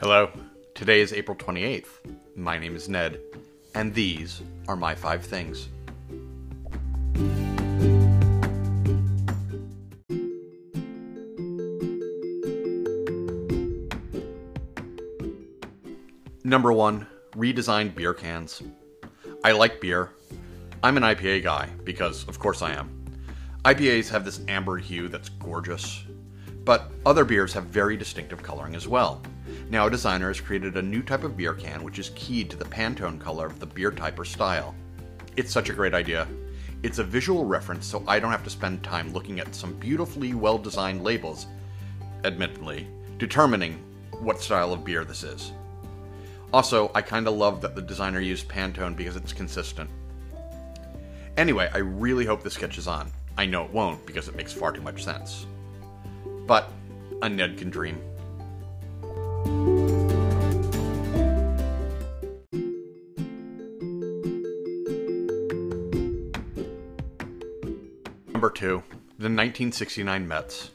Hello. Today is April 28th. My name is Ned, and these are my five things. Number one, redesigned beer cans. I like beer. I'm an IPA guy, because of course I am. IPAs have this amber hue that's gorgeous, but other beers have very distinctive coloring as well. Now, a designer has created a new type of beer can which is keyed to the Pantone color of the beer type or style. It's such a great idea. It's a visual reference, so I don't have to spend time looking at some beautifully well designed labels, admittedly, determining what style of beer this is. Also, I kinda love that the designer used Pantone because it's consistent. Anyway, I really hope this catches on. I know it won't because it makes far too much sense. But a Ned can dream. Number two, the 1969 Mets.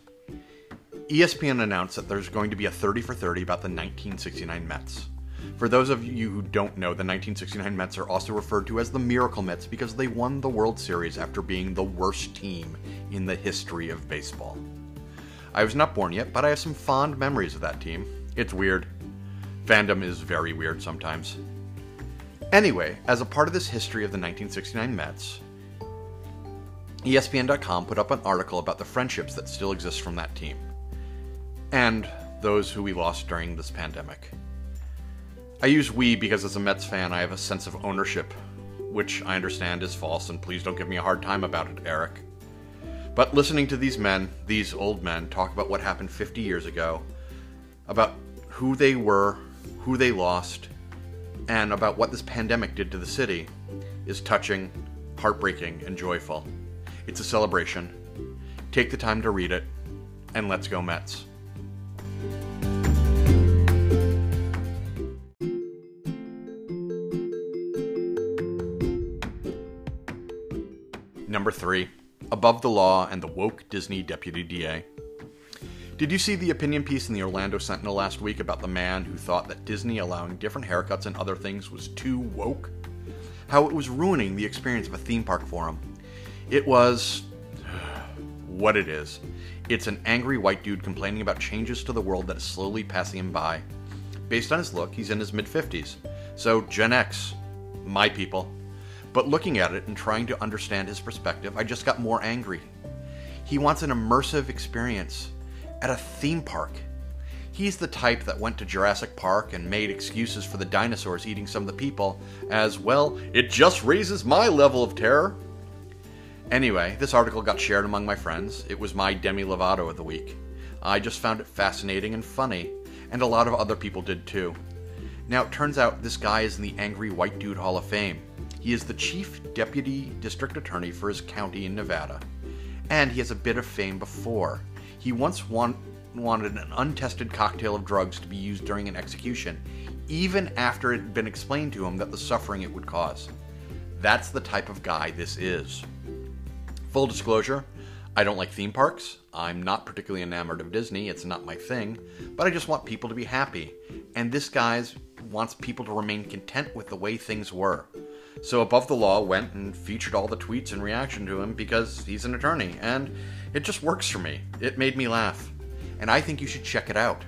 ESPN announced that there's going to be a 30 for 30 about the 1969 Mets. For those of you who don't know, the 1969 Mets are also referred to as the Miracle Mets because they won the World Series after being the worst team in the history of baseball. I was not born yet, but I have some fond memories of that team. It's weird. Fandom is very weird sometimes. Anyway, as a part of this history of the 1969 Mets, ESPN.com put up an article about the friendships that still exist from that team, and those who we lost during this pandemic. I use we because as a Mets fan, I have a sense of ownership, which I understand is false, and please don't give me a hard time about it, Eric. But listening to these men, these old men, talk about what happened 50 years ago, about who they were, who they lost, and about what this pandemic did to the city, is touching, heartbreaking, and joyful. It's a celebration. Take the time to read it, and let's go, Mets. Number three, Above the Law and the Woke Disney Deputy DA. Did you see the opinion piece in the Orlando Sentinel last week about the man who thought that Disney allowing different haircuts and other things was too woke? How it was ruining the experience of a theme park for him. It was. what it is. It's an angry white dude complaining about changes to the world that is slowly passing him by. Based on his look, he's in his mid 50s. So, Gen X, my people. But looking at it and trying to understand his perspective, I just got more angry. He wants an immersive experience at a theme park. He's the type that went to Jurassic Park and made excuses for the dinosaurs eating some of the people, as well, it just raises my level of terror. Anyway, this article got shared among my friends. It was my Demi Lovato of the week. I just found it fascinating and funny, and a lot of other people did too. Now, it turns out this guy is in the Angry White Dude Hall of Fame. He is the chief deputy district attorney for his county in Nevada, and he has a bit of fame before. He once want, wanted an untested cocktail of drugs to be used during an execution, even after it had been explained to him that the suffering it would cause. That's the type of guy this is. Full disclosure, I don't like theme parks. I'm not particularly enamored of Disney. It's not my thing. But I just want people to be happy. And this guy wants people to remain content with the way things were. So Above the Law went and featured all the tweets in reaction to him because he's an attorney. And it just works for me. It made me laugh. And I think you should check it out.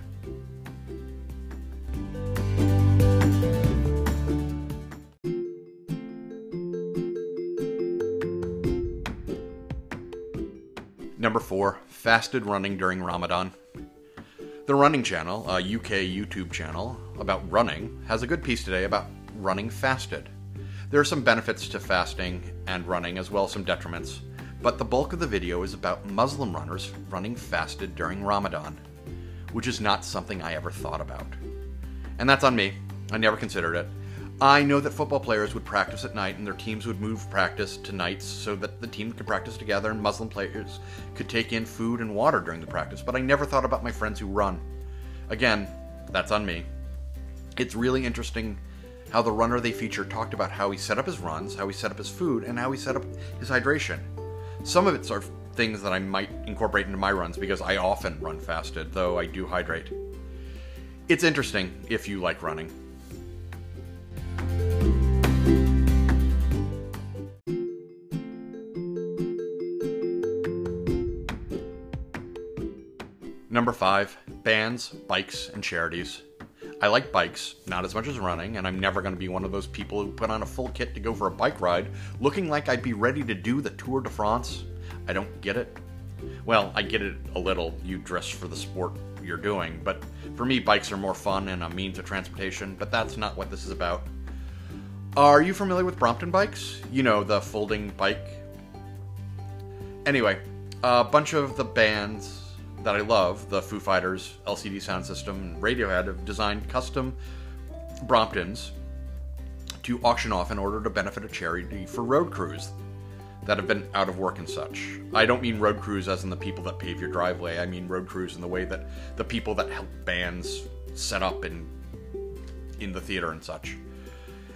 Number four, fasted running during Ramadan. The Running Channel, a UK YouTube channel about running, has a good piece today about running fasted. There are some benefits to fasting and running, as well as some detriments, but the bulk of the video is about Muslim runners running fasted during Ramadan, which is not something I ever thought about. And that's on me. I never considered it. I know that football players would practice at night and their teams would move practice to nights so that the team could practice together and Muslim players could take in food and water during the practice, but I never thought about my friends who run. Again, that's on me. It's really interesting how the runner they feature talked about how he set up his runs, how he set up his food, and how he set up his hydration. Some of it's are things that I might incorporate into my runs because I often run fasted, though I do hydrate. It's interesting if you like running. Number five, bands, bikes, and charities. I like bikes, not as much as running, and I'm never going to be one of those people who put on a full kit to go for a bike ride looking like I'd be ready to do the Tour de France. I don't get it. Well, I get it a little. You dress for the sport you're doing, but for me, bikes are more fun and a means of transportation, but that's not what this is about. Are you familiar with Brompton bikes? You know, the folding bike. Anyway, a bunch of the bands that I love, the Foo Fighters, LCD Soundsystem, and Radiohead, have designed custom Bromptons to auction off in order to benefit a charity for road crews that have been out of work and such. I don't mean road crews as in the people that pave your driveway. I mean road crews in the way that the people that help bands set up in in the theater and such.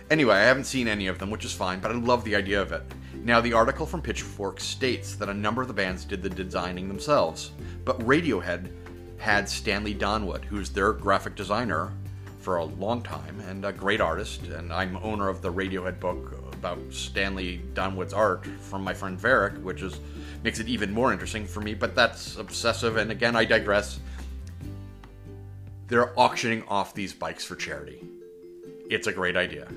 Anyway, I haven't seen any of them, which is fine, but I love the idea of it. Now, the article from Pitchfork states that a number of the bands did the designing themselves, but Radiohead had Stanley Donwood, who's their graphic designer for a long time and a great artist. And I'm owner of the Radiohead book about Stanley Donwood's art from my friend Varric, which is makes it even more interesting for me. But that's obsessive, and again, I digress. They're auctioning off these bikes for charity. It's a great idea.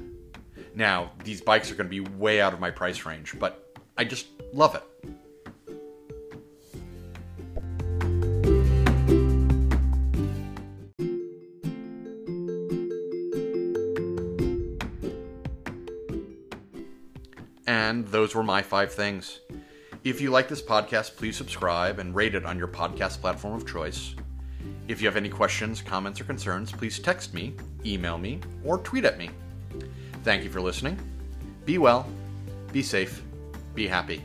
Now, these bikes are going to be way out of my price range, but I just love it. And those were my five things. If you like this podcast, please subscribe and rate it on your podcast platform of choice. If you have any questions, comments, or concerns, please text me, email me, or tweet at me. Thank you for listening. Be well, be safe, be happy.